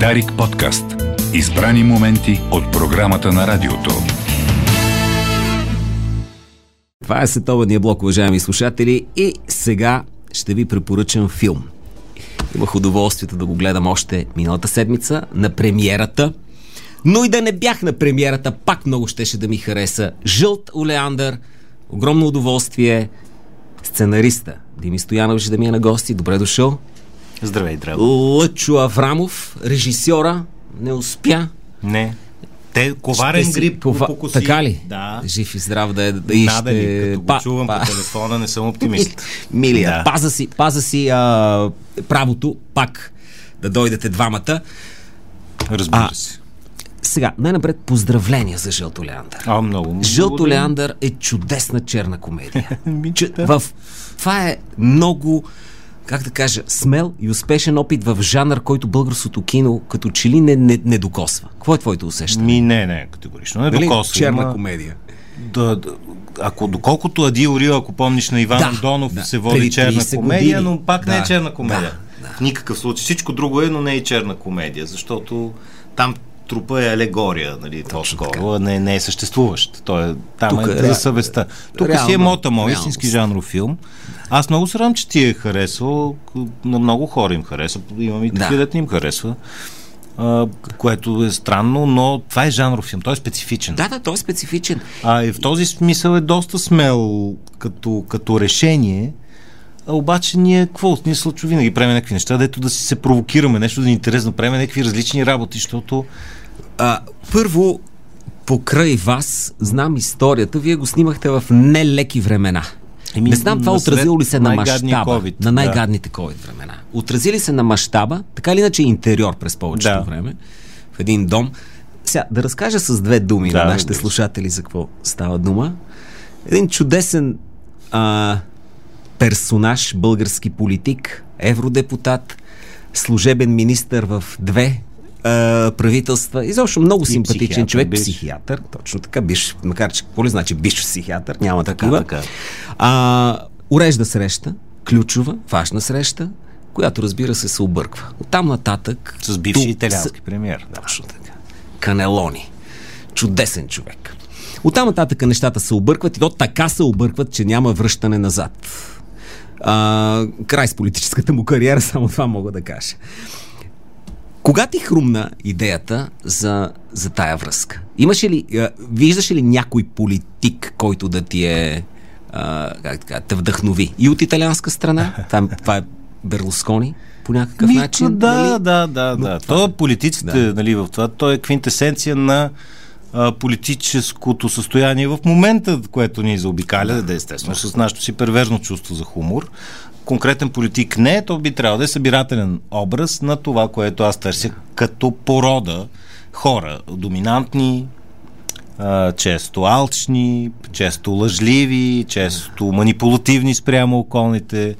Дарик подкаст. Избрани моменти от програмата на радиото. Това е световния блок, уважаеми слушатели, и сега ще ви препоръчам филм. Имах удоволствието да го гледам още миналата седмица на премиерата. Но и да не бях на премиерата, пак много щеше да ми хареса. Жълт Олеандър, огромно удоволствие. Сценариста Дими Стоянов ще да ми е на гости. Добре дошъл. Здравей, Драго. Лъчо Аврамов, режисьора, не успя. Не. Те, коварен Ще грип кова- покуси. Така ли? Да. Жив и здрав да е. Да и Надали, ще... като го чувам по телефона, не съм оптимист. Милия, Да. паза си, паза си а, правото пак да дойдете двамата. Разбира А, се. Сега, най-напред поздравления за Жълто Леандър. А, много. Жълто благодаря. Леандър е чудесна черна комедия. Да. в, това е много, как да кажа, смел и успешен опит в жанр, който българското кино като че ли не, не, не докосва. Какво е твоето усещане? Ми, не, не, категорично. Не Нали? докосва. черна има- комедия. Да, да, ако доколкото Адил Рил, ако помниш на Иван Да, Андонов, да. се води черна 30 комедия, години. но пак не Да, е черна комедия. да, да. В никакъв случай. Всичко друго е, но не е черна комедия, защото там трупа е алегория, нали, по-скоро, не, не е съществуващ. Той е, там Тук е, е за съвестта. Тук реално- си е мота мой, истински жанров филм. Аз много се радвам, че ти е харесал. На много хора им харесва. Имам и такива, да. им харесва. А, което е странно, но това е жанров филм. Той е специфичен. Да, да, той е специфичен. А и в този смисъл е доста смел като, като решение. А обаче ние какво? Ние случва винаги правим някакви неща, дето да си се провокираме, нещо да ни е интересно, правим някакви различни работи, защото А, първо, покрай вас, знам историята. Вие го снимахте в нелеки времена. Еми, не знам това отразило ли се на мащаба, на да. най-гадните COVID времена. Отрази ли се на мащаба, така или иначе интериор през повечето Да. време, в един дом. Сега, да разкажа с две думи Да, на нашите се. слушатели за какво става дума. Един чудесен а, персонаж, български политик, евродепутат, служебен министър в две а, правителства. Изобщо много симпатичен психиатър човек, биш. психиатър, точно така, биш, макар че какво ли значи биш психиатър, няма Така, такива. така. А, урежда среща, ключова, важна среща, която разбира се се обърква. Оттам нататък... с бивши тук италиански премьер. Да. точно така. Канелони. Чудесен човек. Оттам нататък нещата се объркват и то така се объркват, че няма връщане назад. А, край с политическата му кариера, само това мога да кажа. Кога ти хрумна идеята за, за тая връзка? Имаше ли, а, виждаше ли някой политик, който да ти е а, как така, те вдъхнови? И от италианска страна? Това, това е Берлускони по някакъв Ми, начин? да, нали? да, да, да. То политиците, Да. нали, в това, то е квинтесенция на а, политическото състояние в момента, което ни заобикаля, да, естествено, с нашето си перверзно чувство за хумор. Конкретен политик не, то би трябвало да е събирателен образ на това, което аз търся като порода хора. Доминантни, често алчни, често лъжливи, често манипулативни спрямо околните.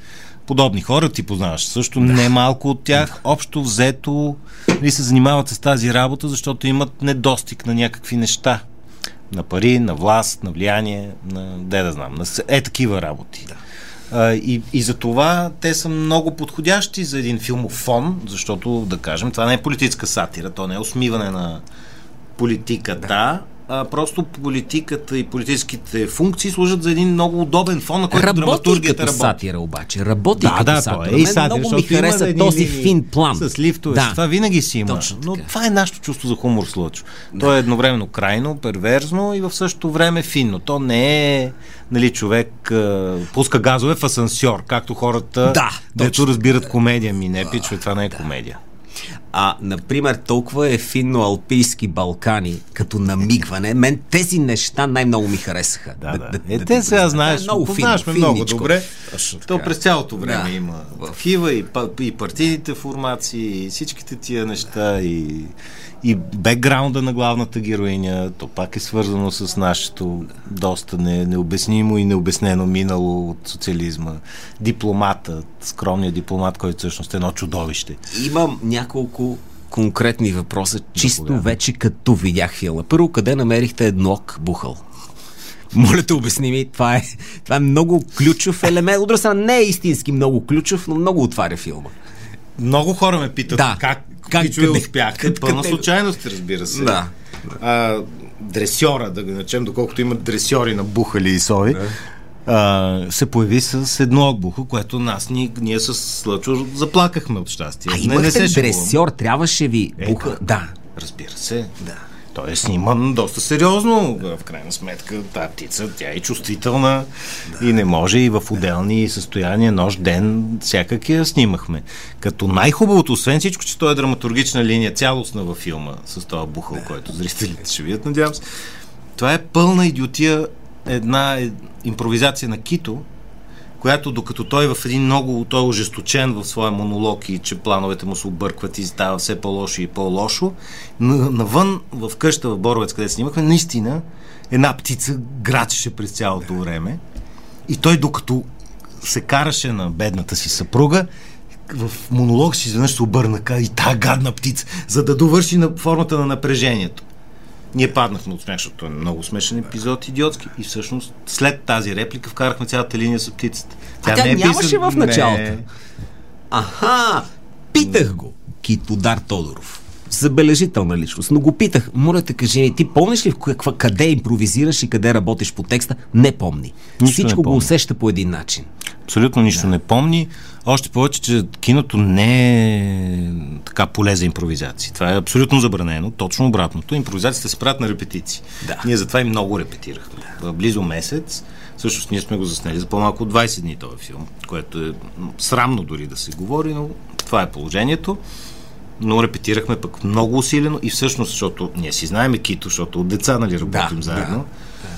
Подобни хора ти познаваш също. Не малко от тях общо взето ли се занимават с тази работа, защото имат недостиг на някакви неща. На пари, на власт, на влияние, на де да знам, на е такива работи. А, и, и за това те са много подходящи за един филмов фон, защото, да кажем, това не е политическа сатира, то не е усмиване на политиката, да. А просто политиката и политическите функции служат за един много удобен фон, на който Работи драматургията като работи. сатира обаче. Работи Да, като да, сатира. е и сатира, много ми хареса едни този фин план. С лифтове, Да. това винаги си има. Точно Но така. това е нашето чувство за хумор, Слъчо. То е едновременно крайно, перверзно и в същото време финно. То не е нали, човек а, пуска газове в асансьор, както хората, Да, дето разбират комедия. Ми не, пичове, това не е комедия. А, например, толкова е финно-алпийски Балкани, като намигване. Мен тези неща най-много ми харесаха. Да, да. ти Е, те сега знаеш, Е, много познаваш финно, ме много добре. Точно То през цялото време Да. има В- такива и, и партийните формации, и всичките тия неща, и, и бекграунда на главната героиня, то пак е свързано с нашето доста не, необяснимо и необяснено минало от социализма. Дипломата, скромният дипломат, който всъщност е едно чудовище. Имам няколко конкретни въпроса, чисто Заповядай. вече като видях филма. Първо, къде намерихте еднок бухал? Моля те, обясни ми, това е, това е много ключов елемент. От друга страна, не е истински много ключов, но много отваря филма. Много хора ме питат Да. как, как къде- успяхте. къде- Пълна къде- случайност, разбира се. Да. А, дресьора, да го начем, доколкото имат дресьори на бухали и сови, а, се появи с едно огбухо, което нас ни, ние с Слъчо заплакахме от щастие. А имахте шегувам. дресьор, трябваше ви Е, буха. да. Да. Разбира се. Да. Той е сниман доста сериозно. В крайна сметка, тази птица, тя е чувствителна да. и не може и в отделни състояния, нощ, ден, всякак я снимахме. Като най-хубавото, освен всичко, че той е драматургична линия, цялостна във филма, с този бухъл, да. който зрителите ще видят, надявам се. Това е пълна идиотия, една импровизация на Кито, която докато той в един много, той е ожесточен в своя монолог и че плановете му се объркват и става все по-лошо и по-лошо, на- навън в къща в Боровец, къде снимахме, наистина една птица грачеше през цялото време и той докато се караше на бедната си съпруга, в монолог си изведнъж се обърна и та гадна птица, за да довърши на формата на напрежението. Ние паднахме от смях, защото е много смешен епизод, идиотски. И всъщност след тази реплика вкарахме цялата линия с птицата. А тя не е нямаше писан- в началото. Не. Аха! Питах го, Китодар Тодоров. Забележителна личност, но го питах, моля те кажи ми, ти помниш ли в каква, къде импровизираш и къде работиш по текста? Не помни. Нищо Всичко не го помня. усеща по един начин. Абсолютно нищо да. не помни. Още повече, че киното не е така поле за импровизации. Това е абсолютно забранено. Точно обратното. Импровизациите се правят на репетиции. Да. Ние затова и много репетирахме. Да. Близо месец. Всъщност ние сме го заснели за по-малко от 20 дни този филм, което е срамно дори да се говори, но това е положението. Но репетирахме пък много усилено и всъщност, защото ние си знаеме Кито, защото от деца нали, работим Да, заедно. да.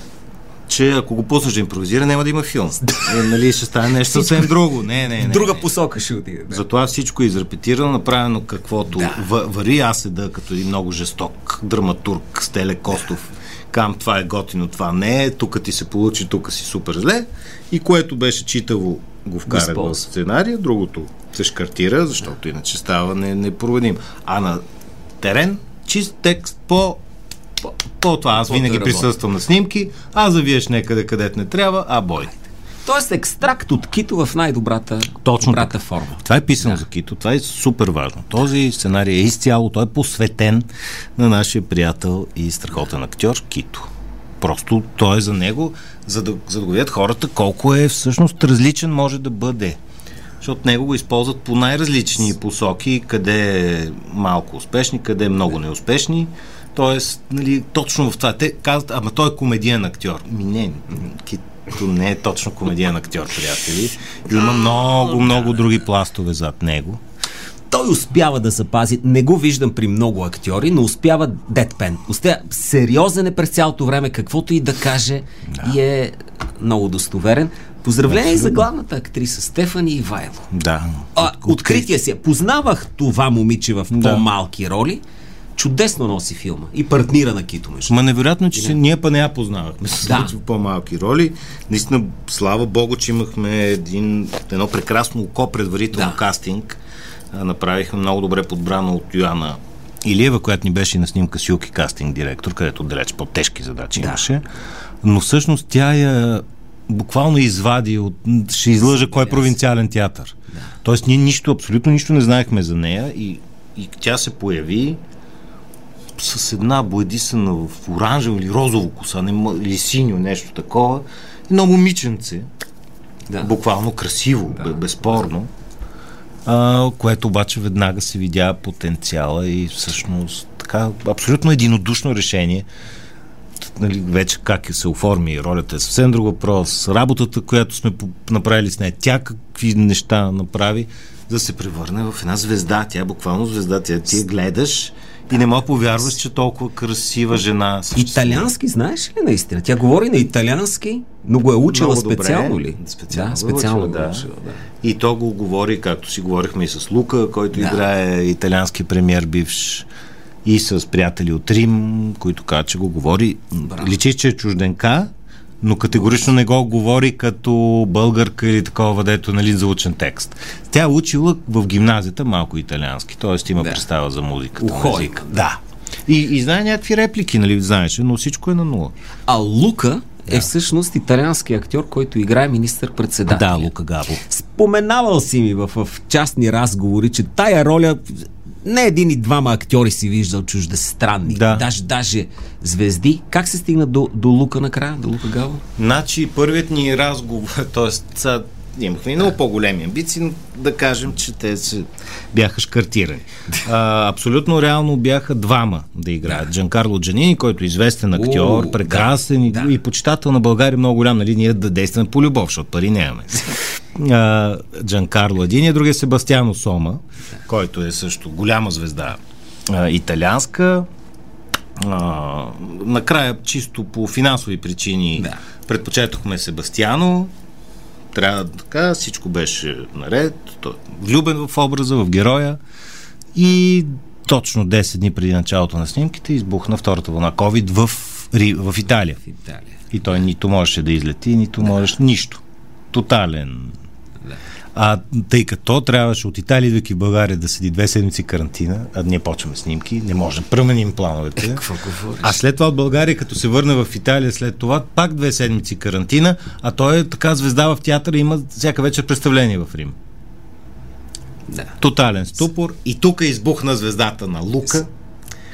Че ако го пуснеш да импровизира, няма да има филм. е, нали, ще стане нещо съвсем друго. Не, не, не. Друга не. посока ще отиде. Да. Затова всичко е изрепетирано, направено каквото Да. вари. Аз седа като един много жесток драматург с Теле Костов. Кам, това е готино, това не е, тук ти се получи, тук си супер зле. И което беше читаво, го вкарах в сценария, другото се шкартира, защото иначе става не, непроведим. А на терен, чист текст по по това. Аз винаги работи. присъствам на снимки, а завиеш някъде където не трябва, а бой. Тоест екстракт от Кито в най-добрата Точно добрата форма. Това е писано да. за Кито, това е супер важно. Този сценарий е изцяло, той е посветен на нашия приятел и страхотен актьор Кито. Просто той е за него, за да, за да го видят хората колко е всъщност различен може да бъде. Защото него го използват по най-различни посоки, къде е малко успешни, къде е много неуспешни. Тоест, нали, точно в това. Те казват, ама той е комедиен актьор. Ми не, Кито не е точно комедиен актьор, приятели. Има много, много други пластове зад него. Той успява да запази, не го виждам при много актьори, но успява дедпен. Успя, сериозен е през цялото време, каквото и да каже да. и е много достоверен. Поздравление и за главната актриса Стефани Ивайло. Да. А, открития си. Познавах това момиче в Да. по-малки роли. Чудесно носи филма. И партнира на Кито, между Ма невероятно, че ние па не я познавахме Да. в по-малки роли. Наистина, слава Богу, че имахме един, едно прекрасно око предварително Да. да. кастинг. А, Направихме много добре подбрано от Йоанна Илиева, която ни беше на снимка с Юки кастинг директор, където далеч по-тежки задачи Да. имаше. Но всъщност тя я буквално извади от... Ще излъжа кой е провинциален театър. Да. Тоест ние нищо, абсолютно нищо не знаехме за нея и, и тя се появи с една боядисана в оранжево или розово коса, не, или синьо, нещо такова. Едно момиченце, Да. буквално красиво, да. безспорно, а, което обаче веднага се видя потенциала и всъщност така абсолютно единодушно решение. Нали, вече как се оформи ролята е съвсем друг въпрос. Работата, която сме направили с нея, тя какви неща направи, за да се превърне в една звезда. Тя е буквално звезда. Тя ти я гледаш и не мога повярваш, че толкова красива жена. съществува. Италиански знаеш ли наистина? Тя говори на италиански, но го е учила Много добре. специално ли? Специално да, е специално учила, го е да. учила, да. И то го говори, както си говорихме и с Лука, който да. играе италиански премьер бивш и с приятели от Рим, които казват, че го говори. Браво. Личи, че е чужденка, но категорично не го говори като българка или такова, дето нали, заучен текст. Тя е учила в гимназията малко италиански, т.е. има Да. представа за музиката. езика. Да. И, и знае някакви реплики, нали, знаеше, но всичко е на нула. А Лука е всъщност италиански актьор, който играе министър-председател. Да, Лука Габо. Споменавал си ми в, в частни разговори, че тая роля не един и двама актьори си виждал чуждестранни. Да. Даже, даже звезди. Как се стигна до, до Лука накрая? До Лука Гало? Значи, първият ни разговор, т.е. имахме и много по-големи амбиции, но да кажем, че те се бяха шкартирани. А, абсолютно реално бяха двама да играят. Джанкарло Джанини, който е известен актьор, прекрасен и, да. и почитател на България много голям, нали, ние да действаме по любов, защото пари нямаме. А, Джанкарло един и другия е Сома, който е също голяма звезда а, италианска. А, накрая, чисто по финансови причини, Да. предпочетохме Себастиано. Трябва да така, всичко беше наред. Той е влюбен в образа, в героя. И точно 10 дни преди началото на снимките избухна втората вълна COVID в, в Италия. В Италия. И той нито можеше да излети, нито можеш нищо. Тотален. А тъй като трябваше от Италия, идвайки в България, да седи две седмици карантина, а ние почваме снимки, не можем да променим плановете. Какво говориш? А след това от България, като се върне в Италия след това, пак две седмици карантина, а той е така звезда в театъра, има всяка вечер представление в Рим. Да. Тотален ступор. И тук избухна звездата на Лука,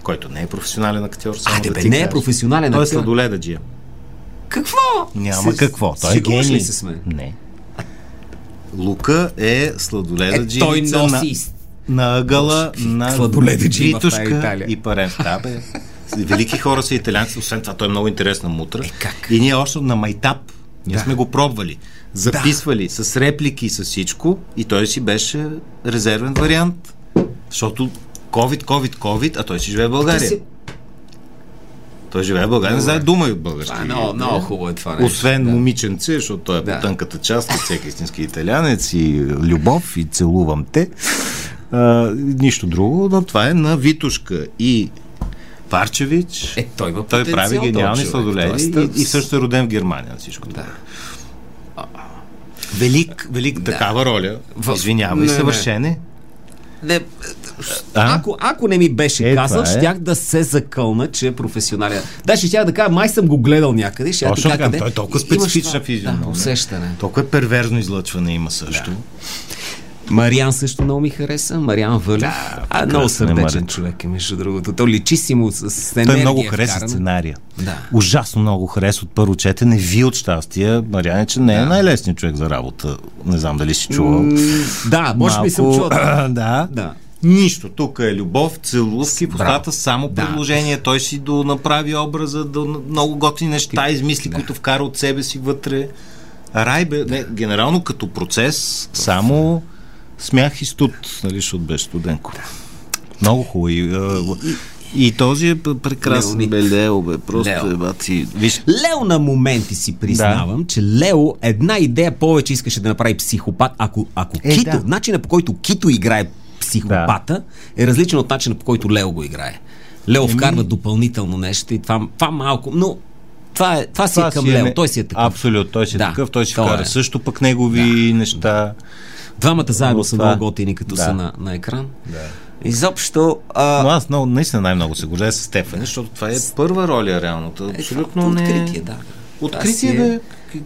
който не е професионален актьор. Само Айде да бе, не е професионален Той е актьор. сладоледаджия. Какво? Няма С- какво. Той е гений. ли се сме? Не. Лука е сладоледаджия Е, той на, носи на ъгъла на в тази Витушка и Парен. Да, бе. Велики хора са италианци, освен това той е много интересна мутра. Е, как? И ние още на майтап, ние Да. сме го пробвали. Записвали с реплики и с всичко и той си беше резервен вариант. Защото COVID, COVID, COVID, а той си живее в България. Си- Той живее в България, не знае дума и от български. Това е много, много хубаво е това нещо. Освен момиченце, защото той е Да. по тънката част, като всеки истински италянец и любов и целувам те. А, нищо друго, но това е на Витушка и Парчевич. Е, той има той прави гениални сладоледи Тоест, и, и също е роден в Германия на всичко това. Да. Велик, велик Да. такава роля. В- Извинявай, Не, не. съвършене. Не, А? ако, ако не ми беше Е, казал, е. щях да се закълна, че е професионален. Да, ще щях да кажа, май съм го гледал някъде. Ще Точно така, той е толкова специфична физиономия. Да, усещане. Толкова е перверзно излъчване има също. Мариан също много ми хареса. Мариан Вълев. Да, а, много е сърдечен Мариан. човек е, между другото. То личи си му с, с енергия. Той много хареса вкарана. сценария. Да. Ужасно много хареса от първо четене. Ви от щастие. Мариане, че не е най-лесният човек за работа. Не знам дали си чувал. М, Да, може би съм чувал. да. Да. Нищо. Тук е любов, целувки, устата, само Да. предложение. Той си до направи образа, до много готини неща, измисли, които вкара от себе си вътре. Рай бе, не, генерално като процес, само смях и студ, нали, защото беше студенко. Много хубаво. И, а, и този е прекрасен Леонид. бе, Лео, бе, просто Лео. е, бати. Виж, Лео на моменти си признавам, че Лео една идея повече искаше да направи психопат. Ако, ако Е, Кито, да. начинът по който Кито играе психопата е различен от начина по който Лео го играе. Лео вкарва допълнително нещо и това, това малко, но това, е, това си е към Лео, не- той си е такъв. Абсолютно, той си е Да, такъв, той си вкара е. също пък негови неща. Двамата заедно Но са това- много готини, като Да. са на, на екран. Изобщо, а, Но аз много, наистина най-много се гордея с Стефани, защото това е първа роля реално. Та Абсолютно не... откритие, да. Откритие, бе. е-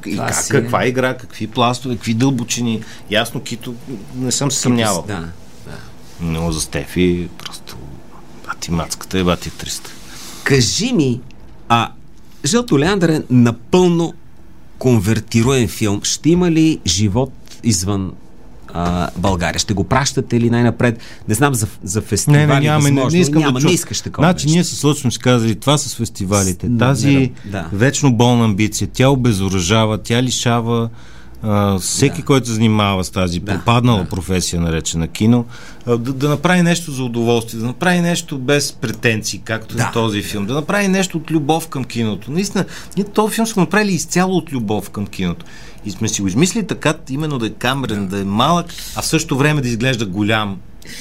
И как, си каква е. игра, какви пластове, какви дълбочини. Ясно, Кито, не съм се съмнявал. Да, да. Но за Стефи, просто бати мацката е бати 300. Кажи ми, а Жълто Леандър е напълно конвертируем филм. Ще има ли живот извън а, България? Ще го пращате ли най-напред? Не знам за, за фестивали. Не, не, нямаме, не, възможно. не искам няма, да чу... не искаш такова Значи, нещо. ние с сме си казали, това с фестивалите. Тази да. вечно болна амбиция, тя обезоръжава, тя лишава а, всеки, Да. който се занимава с тази Да, пропаднала да. професия, наречена кино, а, да, да направи нещо за удоволствие, да направи нещо без претенции, както Да. за този филм, да направи нещо от любов към киното. Наистина, ние този филм сме направили изцяло от любов към киното. И сме си го измислили така, именно да е камерен, да е малък, а в същото време да изглежда голям.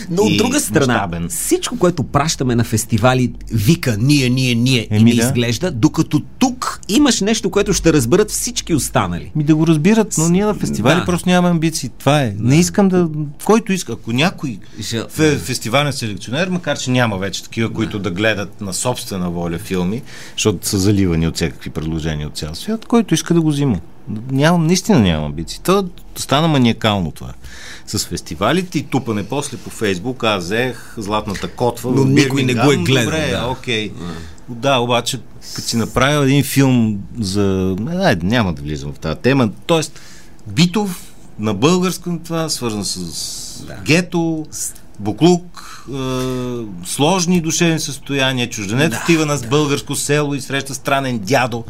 Но от и друга страна, мащабен. всичко, което пращаме на фестивали, вика ние, ние, ние и Еми не да. изглежда, докато тук имаш нещо, което ще разберат всички останали. Ми да го разбират, но ние на фестивали Да. просто нямаме амбиции. Това е. Не искам да... Който иска, ако някой Жал- фе, фестивален селекционер, макар че няма вече такива, които да гледат на собствена воля филми, защото са заливани от всякакви предложения от цял свят, който иска да го взима. Нямам, наистина нямам амбиции. То стана маниакално това. С фестивалите и тупане после по Фейсбук, аз взех златната котва. Но никой не го е гледал, Добре, да. окей. Да, обаче, като си направил един филм за... Не, няма да влизам в тази тема. Тоест, битов, на българско това, свързан с да. гето, буклук, е, сложни душевни състояния, чужденец да, отива на да. българско село и среща странен дядо.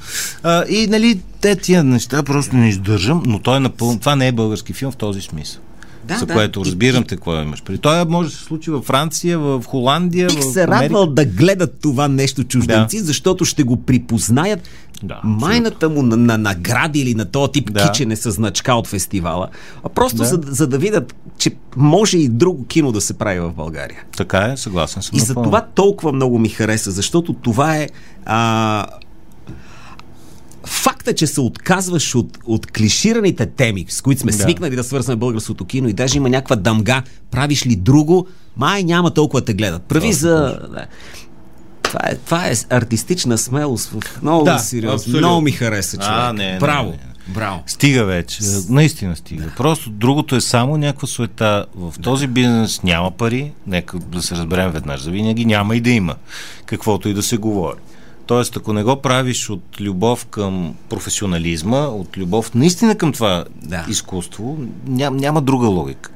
Е, и нали, те тия неща просто не издържам, но той е напълно... Това не е български филм в този смисъл. Да, за да. което разбирам те какво имаш. При той може да се случи във Франция, в Холандия, Бих в се радвал да гледат това нещо чужденци, да. защото ще го припознаят. Да, Майната му на, на награди или на този тип Да. кичене с значка от фестивала, а просто Да. За, за да видят, че може и друго кино да се прави в България. Така е, съгласен съм. И за това толкова много ми хареса, защото това е а, факта, че се отказваш от, от клишираните теми, с които сме Да. да. свикнали да свързваме българското кино и даже има някаква дъмга, правиш ли друго, май няма толкова да те гледат. Прави Точно, за... Да. Това е, това е артистична смелост. Много Да, да, сериозно. абсолютно. Много ми хареса човек. А, не, не, Браво. не, Браво. Стига вече. Наистина стига. Да. Просто другото е само някаква суета. В този бизнес няма пари. Нека да се разберем веднъж за винаги. Няма и да има. Каквото и да се говори. Тоест, ако не го правиш от любов към професионализма, от любов наистина към това Да. изкуство, ням, няма друга логика.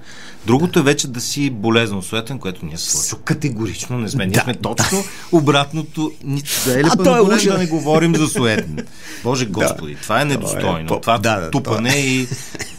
Другото е вече да си болезнено суетен, което ние се категорично. Не сме. Ние Да, сме точно обратното. Ни, да е ли е ужас. да не говорим за суетен? Боже Господи, това е недостойно. по- Това да, да, тупане и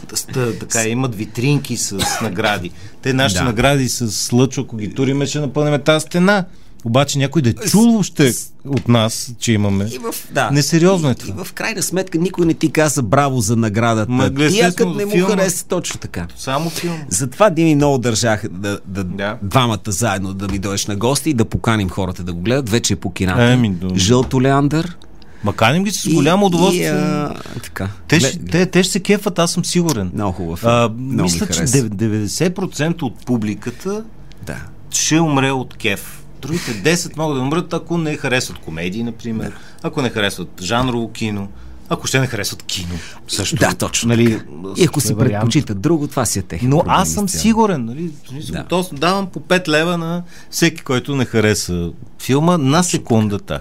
ста- така имат витринки с награди. Те нашите Да. награди с лъчо, ако ги туриме, ще напълнем тази стена. Обаче някой да е чул въобще от нас, че имаме. И в, да. Несериозно е това. И в крайна сметка никой не ти каза браво за наградата. Ма, Ти, като не му филма- хареса точно така. Само филм. Затова Дими много държах да, да, Да. двамата заедно да ми дойдеш на гости и да поканим хората да го гледат. Вече е по кината. Еми, да. Жълто Леандър. Маканим ги с голямо удоволствие. И, а, така. Те, ще, те, те ще се кефат, аз съм сигурен. Много хубав. А, Много мисля, ми че хареса. 90% от публиката Да. ще умре от кеф. Другите 10 могат да умрат, ако не харесват комедии, например, ако не харесват жанрово кино, ако ще не харесват кино. Също. Да, точно. Нали, И ако си е вариант. предпочитат друго, това си е техен Но аз съм сигурен, нали? Да. То давам по 5 лева на всеки, който не хареса филма на секундата.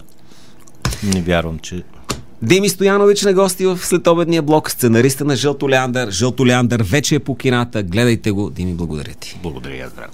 Не вярвам, че Дими Стоянович на гости в следобедния блок, сценариста на Жълто Леандър. Жълто Леандър вече е по кината. Гледайте го. Дими, благодаря ти. благодаря, драго.